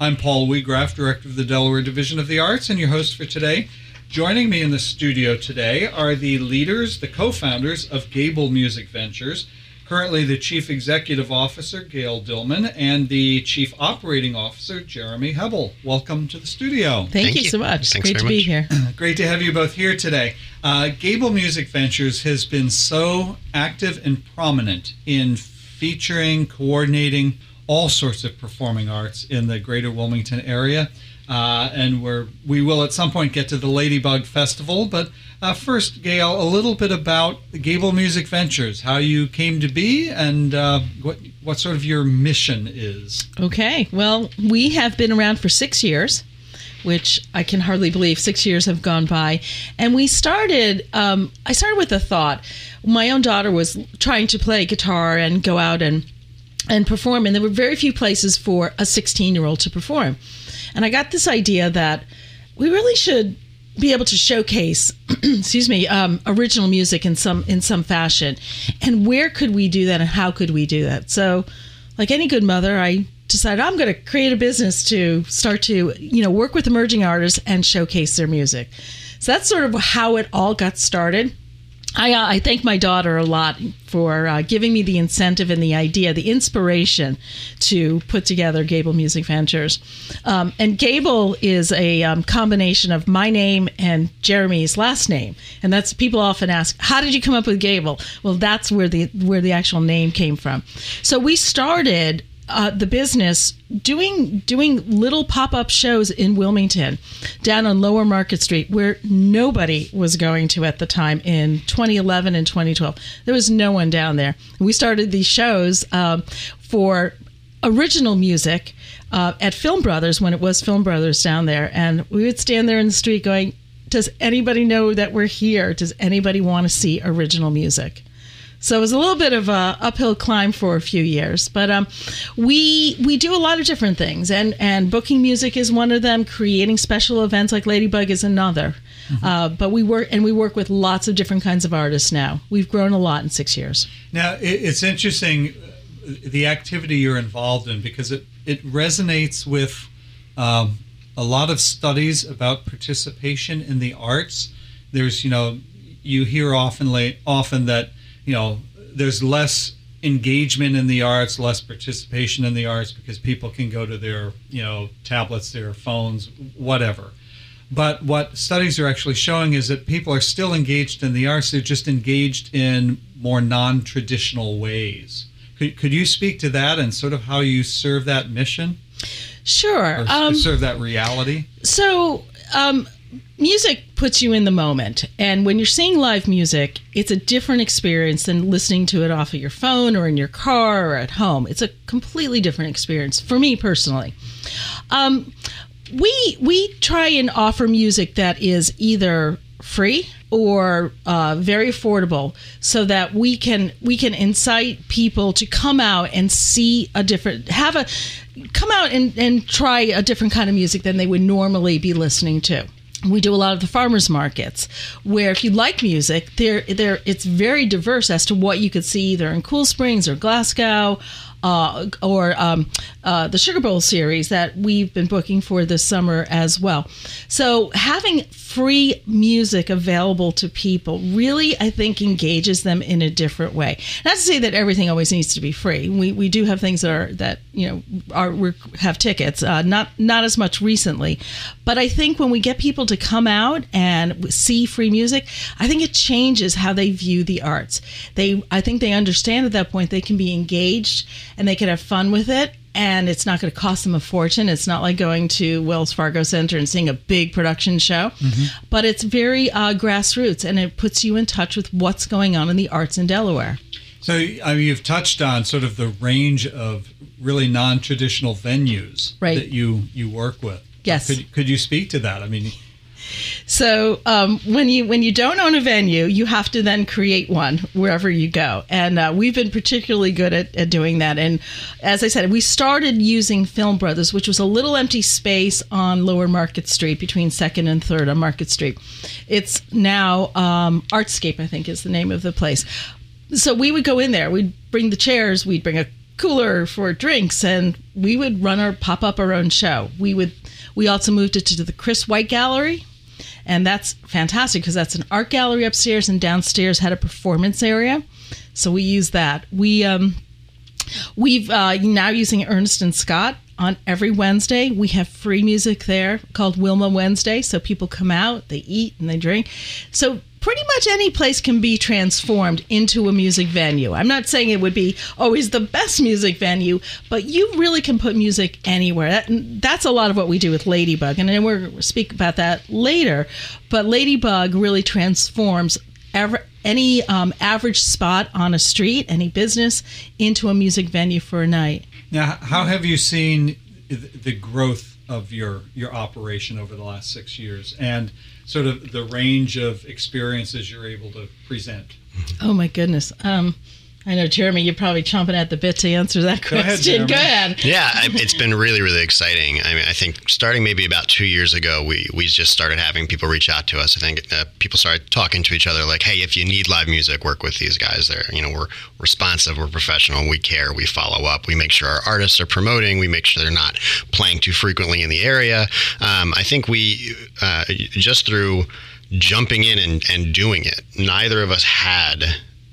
I'm Paul Weagraff, Director of the Delaware Division of the Arts, and your host for today. Joining me in the studio today are the leaders, the co founders of Gable Music Ventures, currently the Chief Executive Officer, Gayle Dillman, and the Chief Operating Officer, Jeremy Hebbel. Welcome to the studio. Thank, Thank you, you, so much. Thanks Great to much. be here. Great to have you both here today. Uh, Gable Music Ventures has been so active and prominent in featuring, coordinating all sorts of performing arts in the greater Wilmington area. Uh, and we're, we will at some point get to the Ladybug Festival. But uh, first, Gayle, a little bit about Gable Music Ventures, how you came to be, and uh, what, what sort of your mission is. Okay. Well, we have been around for six years. Which I can hardly believe six years have gone by. And we started, um, I started with a thought. My own daughter was trying to play guitar and go out and and perform and there were very few places for a 16 year old to perform and I got this idea that we really should be able to showcase, excuse me, um, original music in some in some fashion. And where could we do that, and how could we do that? So, like any good mother, I decided I'm going to create a business to start to you know work with emerging artists and showcase their music. So that's sort of how it all got started. I, uh, I thank my daughter a lot for uh, giving me the incentive and the idea, the inspiration to put together Gable Music Ventures. Um, and Gable is a um, combination of my name and Jeremy's last name, and that's people often ask, "How did you come up with Gable?" Well, that's where the where the actual name came from. So we started uh, the business doing doing little pop up shows in Wilmington, down on Lower Market Street, where nobody was going to at the time in 2011 and 2012. There was no one down there. We started these shows um, for original music uh, at Film Brothers when it was Film Brothers down there, and we would stand there in the street going. Does anybody know that we're here? Does anybody want to see original music? So it was a little bit of a uphill climb for a few years, but um, we we do a lot of different things, and and booking music is one of them. Creating special events like Ladybug is another. Mm-hmm. Uh, but we work and we work with lots of different kinds of artists now. We've grown a lot in six years. Now it's interesting uh, the activity you're involved in because it it resonates with um, a lot of studies about participation in the arts. There's you know you hear often late, often that you know, there's less engagement in the arts, less participation in the arts because people can go to their, you know, tablets, their phones, whatever. But what studies are actually showing is that people are still engaged in the arts, they're just engaged in more non traditional ways. Could, could you speak to that and sort of how you serve that mission? Sure. Or um, serve that reality? So, um, music puts you in the moment. And when you're seeing live music it's a different experience than listening to it off of your phone or in your car or at home. It's a completely different experience for me personally. Um, we we try and offer music that is either free or uh, very affordable so that we can we can incite people to come out and see a different have a come out and, and try a different kind of music than they would normally be listening to we do a lot of the farmers markets where if you like music there there it's very diverse as to what you could see either in cool springs or glasgow uh, or um, uh, the Sugar Bowl series that we've been booking for this summer as well. So having free music available to people really, I think, engages them in a different way. Not to say that everything always needs to be free. We, we do have things that are that you know are we have tickets. Uh, not not as much recently, but I think when we get people to come out and see free music, I think it changes how they view the arts. They I think they understand at that point they can be engaged and they can have fun with it and it's not going to cost them a fortune. It's not like going to Wells Fargo Center and seeing a big production show, mm-hmm. but it's very uh, grassroots and it puts you in touch with what's going on in the arts in Delaware. So, I mean, you've touched on sort of the range of really non-traditional venues right. that you you work with. Yes. Could, could you speak to that? I mean, so um, when you when you don't own a venue, you have to then create one wherever you go, and uh, we've been particularly good at, at doing that. And as I said, we started using Film Brothers, which was a little empty space on Lower Market Street between Second and Third on Market Street. It's now um, Artscape, I think, is the name of the place. So we would go in there. We'd bring the chairs. We'd bring a cooler for drinks, and we would run our pop up our own show. We would. We also moved it to the Chris White Gallery, and that's fantastic because that's an art gallery upstairs, and downstairs had a performance area. So we use that. We um, we've uh, now using Ernest and Scott on every Wednesday. We have free music there called Wilma Wednesday. So people come out, they eat and they drink. So pretty much any place can be transformed into a music venue. I'm not saying it would be always the best music venue, but you really can put music anywhere. That, that's a lot of what we do with Ladybug, and then we'll speak about that later. But Ladybug really transforms every, any um, average spot on a street, any business, into a music venue for a night. Now, how have you seen the growth of your your operation over the last six years, and sort of the range of experiences you're able to present? Oh my goodness. Um, I know, Jeremy, you're probably chomping at the bit to answer that question. Go ahead. Go ahead. Yeah, it's been really, really exciting. I mean, I think starting maybe about two years ago, we, we just started having people reach out to us. I think uh, people started talking to each other like, hey, if you need live music, work with these guys. They're, you know, we're responsive, we're professional, we care, we follow up, we make sure our artists are promoting, we make sure they're not playing too frequently in the area. Um, I think we, uh, just through jumping in and, and doing it, neither of us had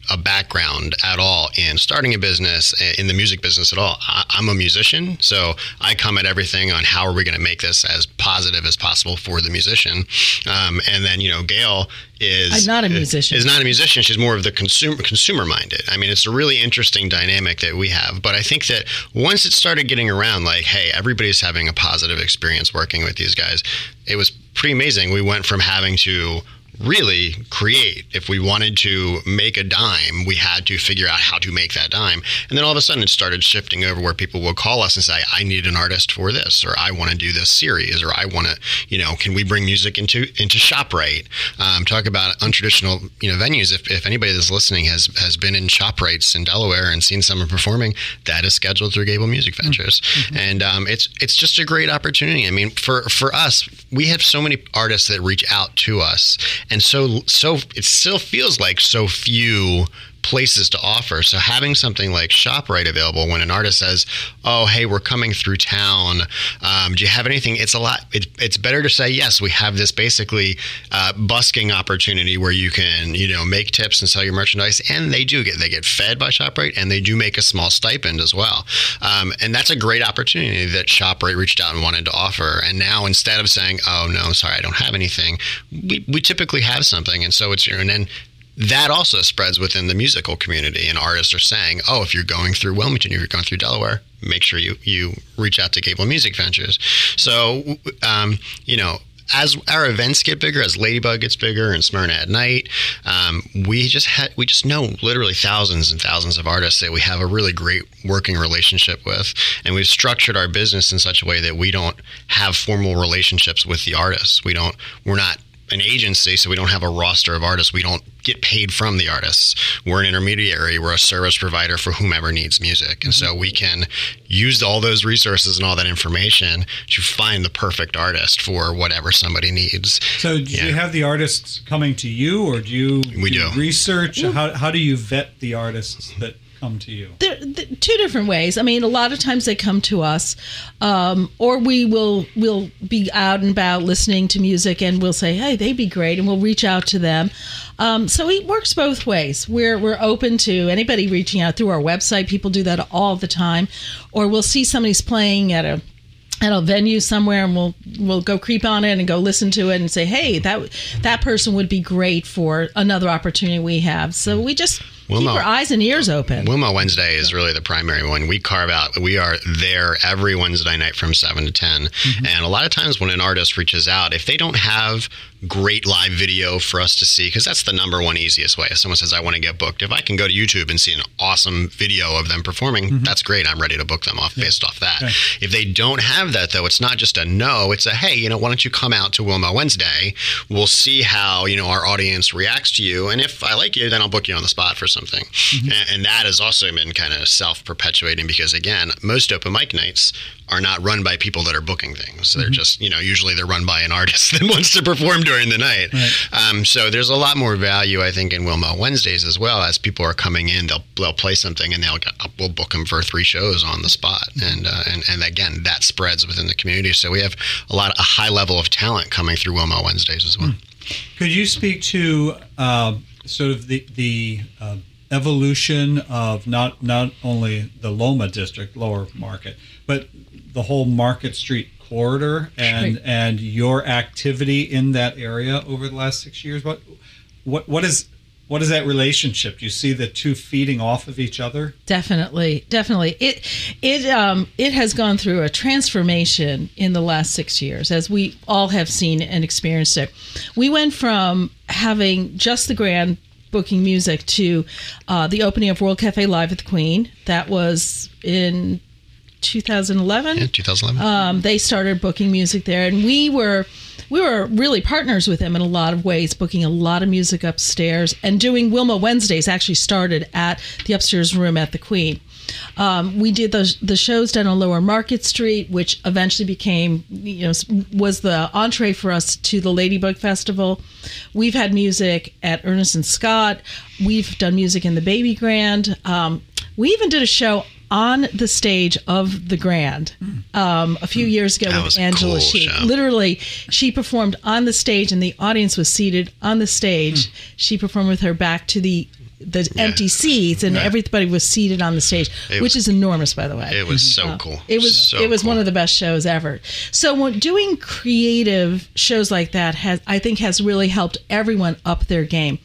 a background at all in starting a business in the music business at all. I, am a musician, so I come at everything on how are we going to make this as positive as possible for the musician. Um, and then you know, Gayle is I'm not a musician. Is not a musician. She's more of the consumer consumer minded. I mean, it's a really interesting dynamic that we have. But I think that once it started getting around, like, hey, everybody's having a positive experience working with these guys. It was pretty amazing. We went from having to really create. If we wanted to make a dime, we had to figure out how to make that dime. And then all of a sudden it started shifting over where people will call us and say, I need an artist for this, or I want to do this series, or I want to, you know, can we bring music into into ShopRite? Um, talk about untraditional, you know, venues. If, if anybody that's listening has has been in ShopRites in Delaware and seen someone performing, that is scheduled through Gable Music Ventures. Mm-hmm. And um, it's it's just a great opportunity. I mean, for for us, we have so many artists that reach out to us and so so it still feels like so few places to offer. So having something like ShopRite available when an artist says, "Oh, hey, we're coming through town. Um, do you have anything?" It's a lot. It, it's better to say, "Yes, we have this basically uh, busking opportunity where you can, you know, make tips and sell your merchandise." And they do get they get fed by ShopRite, and they do make a small stipend as well. Um, and that's a great opportunity that ShopRite reached out and wanted to offer. And now instead of saying, "Oh no, sorry, I don't have anything," we, we typically have something, and so it's and then that also spreads within the musical community and artists are saying oh if you're going through wilmington if you're going through delaware make sure you you reach out to gable music ventures so um, you know as our events get bigger, as Ladybug gets bigger and Smyrna at Night, um, we just had we just know literally thousands and thousands of artists that we have a really great working relationship with, and we've structured our business in such a way that we don't have formal relationships with the artists. We don't. We're not an agency, so we don't have a roster of artists. We don't get paid from the artists. We're an intermediary. We're a service provider for whomever needs music, and so we can use all those resources and all that information to find the perfect artist for whatever somebody needs. So, do yeah. you have the artists coming to you, or do you we do, do. research? How how do you vet the artists that come to you? There, two different ways. I mean, a lot of times they come to us, um, or we will will be out and about listening to music, and we'll say, "Hey, they'd be great," and we'll reach out to them. Um, so it works both ways. We're we're open to anybody reaching out through our website. People do that all the time, or we'll see somebody's playing at a at a venue somewhere and we'll we'll go creep on it and go listen to it and say hey that that person would be great for another opportunity we have so we just Wilma, keep our eyes and ears open. Wilma Wednesday is really the primary one. We carve out, we are there every Wednesday night from 7 to 10. Mm-hmm. And a lot of times when an artist reaches out, if they don't have great live video for us to see, because that's the number one easiest way. If someone says, I want to get booked, if I can go to YouTube and see an awesome video of them performing, mm-hmm. that's great. I'm ready to book them off yeah. based off that. If they don't have that, though, it's not just a no, it's a hey, you know, why don't you come out to Wilma Wednesday? We'll see how, you know, our audience reacts to you. And if I like you, then I'll book you on the spot for something. Mm-hmm. And, and, that has also been kind of self perpetuating because, again, most open mic nights are not run by people that are booking things. They're mm-hmm. just, you know, usually they're run by an artist that wants to perform during the night. Right. Um, so there's a lot more value, I think, in Wilma Wednesdays as well. As people are coming in, they'll, they'll play something and they'll we'll book them for three shows on the spot. Mm-hmm. And, uh, and, and again, that spreads within the community. So we have a lot, of, a high level of talent coming through Wilma Wednesdays as well. Mm. Could you speak to uh, sort of the, the uh, evolution of not not only the Loma district, lower market, but the whole Market Street corridor and right. and your activity in that area over the last six years. What what what is what is that relationship? Do you see the two feeding off of each other? Definitely, definitely. It it um it has gone through a transformation in the last six years, as we all have seen and experienced it. We went from having just the grand booking music to uh, the opening of World Cafe Live at the Queen. That was in 2011. Yeah, 2011. Um, they started booking music there, and we were we were really partners with them in a lot of ways, booking a lot of music upstairs and doing Wilma Wednesdays. Actually, started at the upstairs room at the Queen. Um, we did the the shows down on Lower Market Street, which eventually became you know was the entree for us to the Ladybug Festival. We've had music at Ernest and Scott. We've done music in the Baby Grand. Um, we even did a show on the stage of the Grand um, a few years ago that with Angela cool show. literally she performed on the stage and the audience was seated on the stage. Mm. She performed with her back to the the yeah. empty seats and everybody was seated on the stage, it which was, is enormous, by the way. It was so uh, cool. It was so it was cool. one of the best shows ever. So doing creative shows like that has I think has really helped everyone up their game,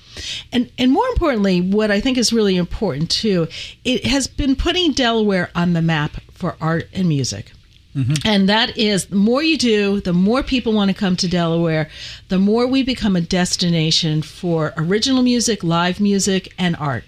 and and more importantly, what I think is really important too, it has been putting Delaware on the map for art and music. Mm-hmm. And that is the more you do, the more people want to come to Delaware, the more we become a destination for original music, live music, and art.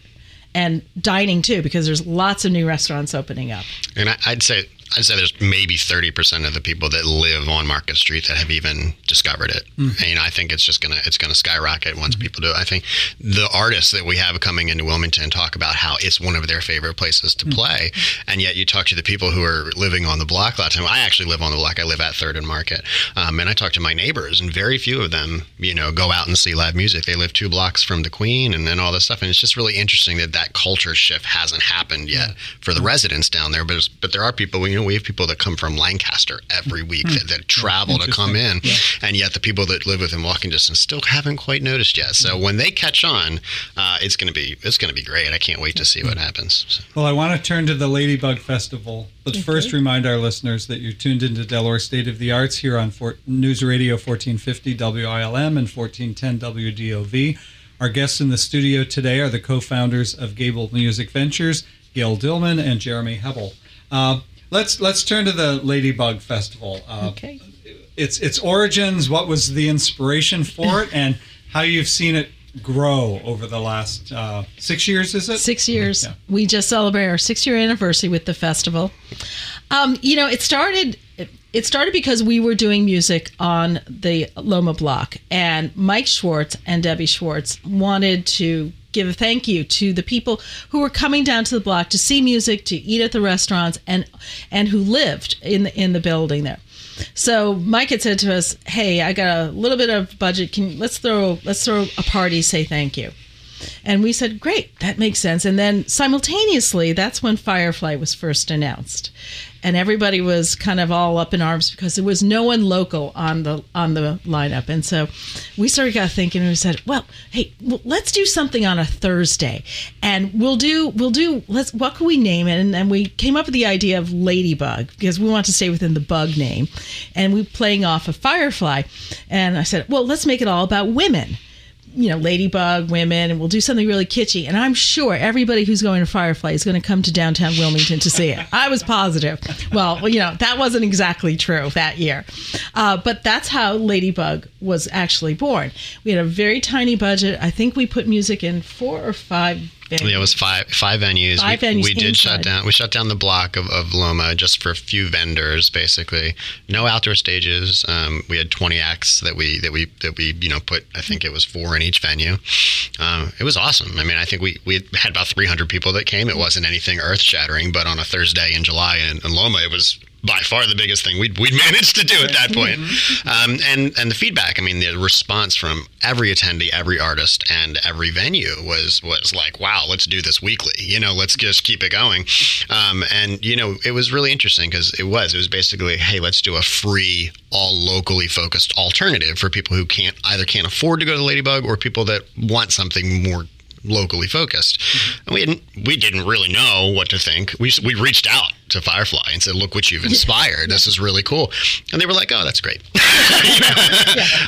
And dining too, because there's lots of new restaurants opening up. And I'd say I'd say there's maybe 30% of the people that live on Market Street that have even discovered it. Mm-hmm. And I think it's just gonna it's gonna skyrocket once mm-hmm. people do it. I think the artists that we have coming into Wilmington talk about how it's one of their favorite places to mm-hmm. play, and yet you talk to the people who are living on the block a lot of time. I actually live on the block. I live at Third and Market, um, and I talk to my neighbors, and very few of them, you know, go out and see live music. They live two blocks from the Queen, and then all this stuff. And it's just really interesting that that culture shift hasn't happened yet for the residents down there. But but there are people, you know know, we have people that come from Lancaster every week mm. that, that, travel to come in, yeah. and yet the people that live within walking distance still haven't quite noticed yet. So mm. when they catch on, uh, it's going to be it's going to be great. I can't wait to see what happens. So. Well, I want to turn to the Ladybug Festival. Let's okay. first remind our listeners that you're tuned into Delaware State of the Arts here on Fort, News Radio 1450 WILM and 1410 WDOV. Our guests in the studio today are the co-founders of Gable Music Ventures, Gayle Dillman and Jeremy Hebbel. Uh, let's let's turn to the Ladybug Festival. Uh, okay. Its its origins, what was the inspiration for it, and how you've seen it grow over the last uh, six years. Is it six years? Yeah. We just celebrate our six year anniversary with the festival. Um, you know, it started. It started because we were doing music on the Loma Block, and Mike Schwartz and Debbie Schwartz wanted to give a thank you to the people who were coming down to the block to see music, to eat at the restaurants, and and who lived in the in the building there. So Mike had said to us, "Hey, I got a little bit of budget. Can let's throw let's throw a party. Say thank you." And we said, "Great, that makes sense." And then simultaneously, that's when Firefly was first announced. And everybody was kind of all up in arms because there was no one local on the on the lineup. And so we started got thinking and we said well hey well, let's do something on a thursday. And we'll do we'll do let's what could we name it? And then we came up with the idea of ladybug because we want to stay within the bug name. And we playing off of firefly. And i said well let's make it all about women you know, ladybug women, and we'll do something really kitschy. And I'm sure everybody who's going to Firefly is going to come to downtown Wilmington to see it. I was positive. Well, you know, that wasn't exactly true that year. Uh, but that's how Ladybug was actually born. We had a very tiny budget. I think we put music in four or five venues. Yeah, it was five five venues. Five we, venues we did shut down. We shut down the block of, of Loma just for a few vendors, basically. No outdoor stages. Um, we had twenty acts that we that we that we you know put. I think it was four in each venue. Um, it was awesome. I mean, I think we we had about three hundred people that came. It wasn't anything earth shattering, but on a Thursday in July in, in Loma, it was by far the biggest thing we'd, we'd managed to do at that point. Um, and and the feedback, I mean, the response from every attendee, every artist, and every venue was was like, "Wow, let's do this weekly." You know, let's just keep it going. Um, and you know, it was really interesting because it was it was basically, "Hey, let's do a free, all locally focused alternative for people who can't either can't afford to go to Ladybug or people that want something more." Locally focused. And we didn't we didn't really know what to think. We we reached out to firefly and said look what you've inspired. This is really cool. And they were like oh that's great.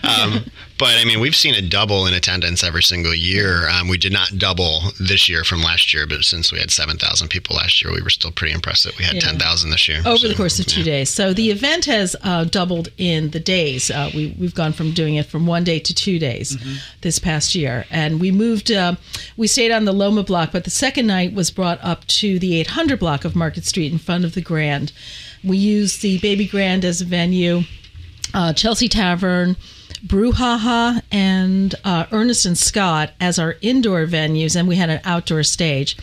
Um, but I mean, we've seen a double in attendance every single year. Um, we did not double this year from last year, but since we had 7,000 people last year, we were still pretty impressed that we had Yeah. 10,000 this year. over So, the course of two yeah. days. So the event has uh, doubled in the days. Uh, we, we've gone from doing it from one day to two days this past year. And we moved, uh, we stayed on the Loma block, but the second night was brought up to the 800 block of Market Street in front of the Grand. We used the Baby Grand as a venue, uh, Chelsea Tavern. Brew HaHa and uh, Ernest and Scott as our indoor venues, and we had an outdoor stage.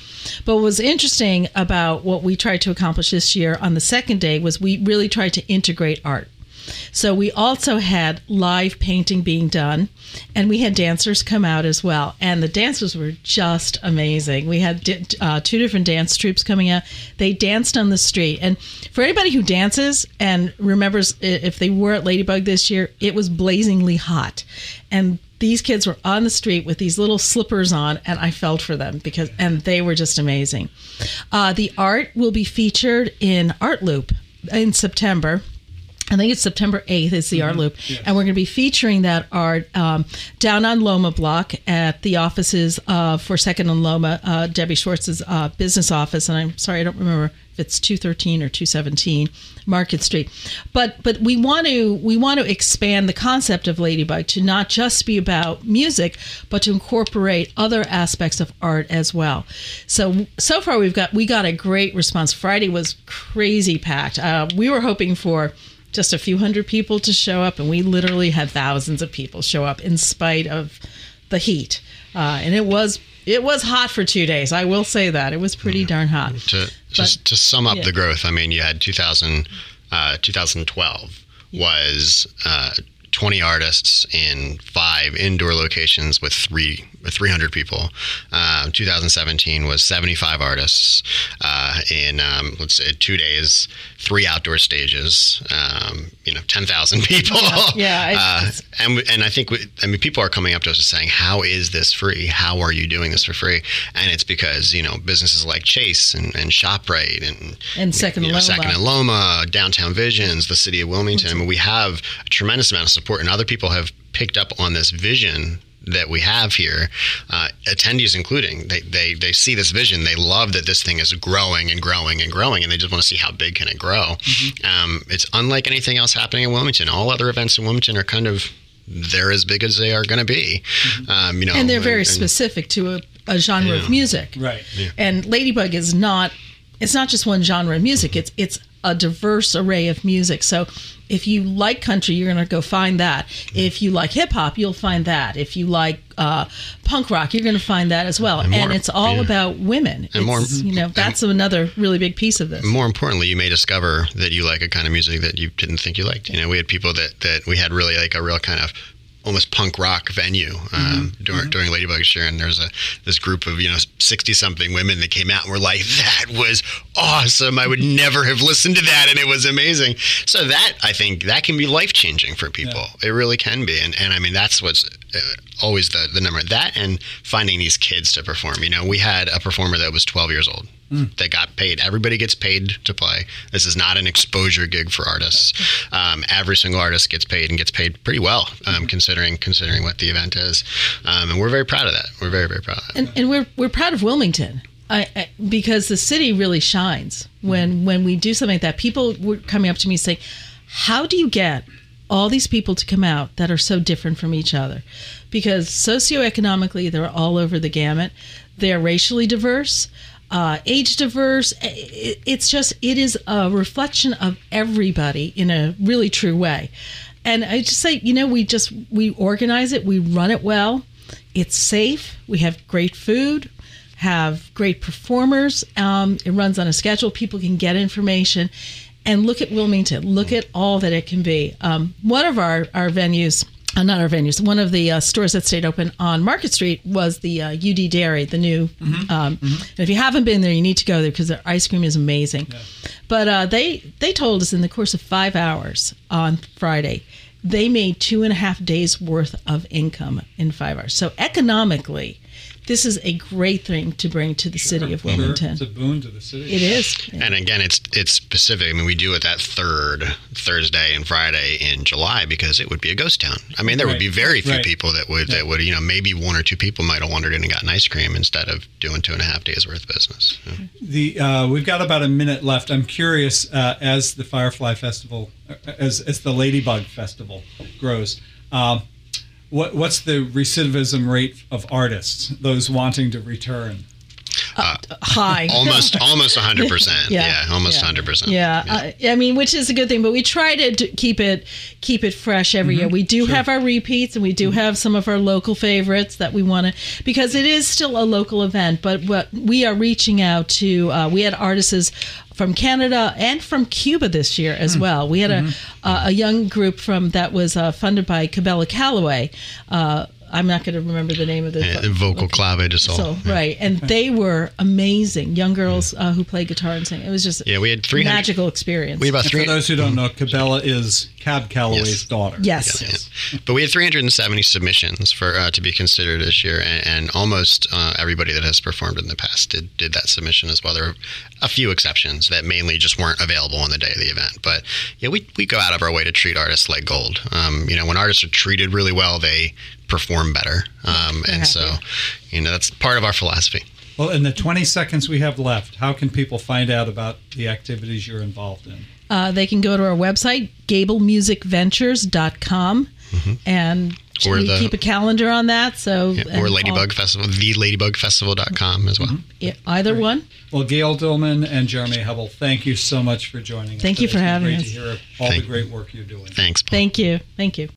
But what was interesting about what we tried to accomplish this year on the second day was we really tried to integrate art. So we also had live painting being done, and we had dancers come out as well. And the dancers were just amazing. We had uh, two different dance troupes coming out. They danced on the street. And for anybody who dances and remembers if they were at Ladybug this year, it was blazingly hot. And these kids were on the street with these little slippers on, and I felt for them because, and they were just amazing. Uh, the art will be featured in Art Loop in September. I think it's September 8th is the art loop. And we're going to be featuring that art um, down on Loma Block at the offices uh, for Second and Loma, uh, Debbie Schwartz's uh, business office. And I'm sorry, I don't remember if it's 213 or 217 Market Street. But but we want to we want to expand the concept of Ladybug to not just be about music, but to incorporate other aspects of art as well. So so far we've got we got a great response. Friday was crazy packed. Uh, we were hoping for just a few hundred people to show up, and we literally had thousands of people show up in spite of the heat. Uh, and it was it was hot for two days. I will say that it was pretty darn hot. to just to sum up yeah. the growth, I mean, you had 2000, uh, 2012 was uh, 20 artists in five indoor locations with three 300 people. Uh, 2017 was 75 artists uh, in um, let's say two days, three outdoor stages. Um, you know, 10,000 people. Yeah, uh, and and I think we, I mean people are coming up to us and saying, "How is this free? How are you doing this for free?" And it's because you know businesses like Chase and, and Shoprite and And Second you know, Loma. Second and Loma, Downtown Visions, the City of Wilmington. I mean, we have a tremendous amount of support, and other people have picked up on this vision that we have here, uh, attendees including. They, they they see this vision. They love that this thing is growing and growing and growing, and they just want to see how big can it grow. Mm-hmm. Um, it's unlike anything else happening in Wilmington. All other events in Wilmington are kind of they're as big as they are going to be. Um, you know, Mm-hmm. and they're very and- specific to a, a genre Yeah. of music. Right. And Ladybug is not it's not just one genre of music. It's it's a diverse array of music. So if you like country, you're going to go find that. If you like hip hop, you'll find that. If you like uh, punk rock, you're going to find that as well. And, more- it's all yeah. about women. And more- you know, that's another really big piece of this. more importantly, you may discover that you like a kind of music that you didn't think you liked. You know, we had people that, that we had really like a real kind of almost punk rock venue um, during during Ladybug Share, and there's a this group of you know sixty something women that came out and were like, "That was awesome! I would never have listened to that, and it was amazing." So that I think that can be life changing for people. It really can be, and and I mean that's what's uh, always the the number that and finding these kids to perform. You know, we had a performer that was twelve years old. They got paid. Everybody gets paid to play. This is not an exposure gig for artists. Um, every single artist gets paid and gets paid pretty well, um, considering considering what the event is. Um, and we're very proud of that. We're very very proud of that. and, and we're we're proud of Wilmington. I, I, because the city really shines when when we do something like that. People were coming up to me saying, "How do you get all these people to come out that are so different from each other because socioeconomically they're all over the gamut they're racially diverse uh, age diverse it, it's just it is a reflection of everybody in a really true way and i just say you know we just we organize it we run it well it's safe we have great food have great performers um, it runs on a schedule people can get information and look at Wilmington. Look at all that it can be. Um, one of our our venues. Uh, not our venues. One of the uh, stores that stayed open on Market Street was the uh, UD Dairy, the new. Um, and if you haven't been there, you need to go there because their ice cream is amazing. But uh, they they told us in the course of five hours on Friday, they made two and a half days worth of income in five hours. So economically, this is a great thing to bring to the city of Sure, Wilmington. It's a boon to the city. It is. And again, it's it's specific. I mean, we do it that third Thursday and Friday in July because it would be a ghost town. I mean, there would be very few Right. people that would that would you know maybe one or two people might have wandered in and gotten ice cream instead of doing two and a half days worth of business. Yeah. The uh, we've got about a minute left. I'm curious uh, as the Firefly Festival, uh, as as the Ladybug Festival grows. Um, what what's the recidivism rate of artists, those wanting to return? Uh, uh, high. Almost almost hundred percent. Yeah. Yeah, almost Yeah. hundred percent. Yeah, I, I mean, which is a good thing, but we try to d- keep it keep it fresh every year. Mm-hmm. We do have our repeats, and we do mm-hmm. have some of our local favorites that we want to because it is still a local event. But what we are reaching out to, uh, we had artists from Canada and from Cuba this year as well. We had a a, a young group from that was uh, funded by Cabella Calloway. Uh, I'm not going to remember the name of the Yeah, vocal clave de sol. so right, and they were amazing young girls uh, who played guitar and sang. It was just Yeah, we had three magical experience. We had about And three. for those who don't know, Cabella is Cab Calloway's Yes. daughter. yes, Yeah. But we had 370 submissions for uh, to be considered this year, and, and almost uh, everybody that has performed in the past did did that submission as well. There were a few exceptions that mainly just weren't available on the day of the event. But yeah, we we go out of our way to treat artists like gold. Um, you know, when artists are treated really well, they perform better, um, and so you know that's part of our philosophy. Well, in the 20 seconds we have left, how can people find out about the activities you're involved in? uh, they can go to our website gablemusicventures.com and Mm-hmm. Or we the- keep a calendar on that. So Yeah, or and Ladybug Festival, the ladybugfestival.com as well. all- yeah, either one. Well, Gayle Dillman and Jeremy Hubble, thank you so much for joining us. Thank you for having great us. to hear all Thank- the great work you're doing. Thanks. Paul. Thank you. Thank you.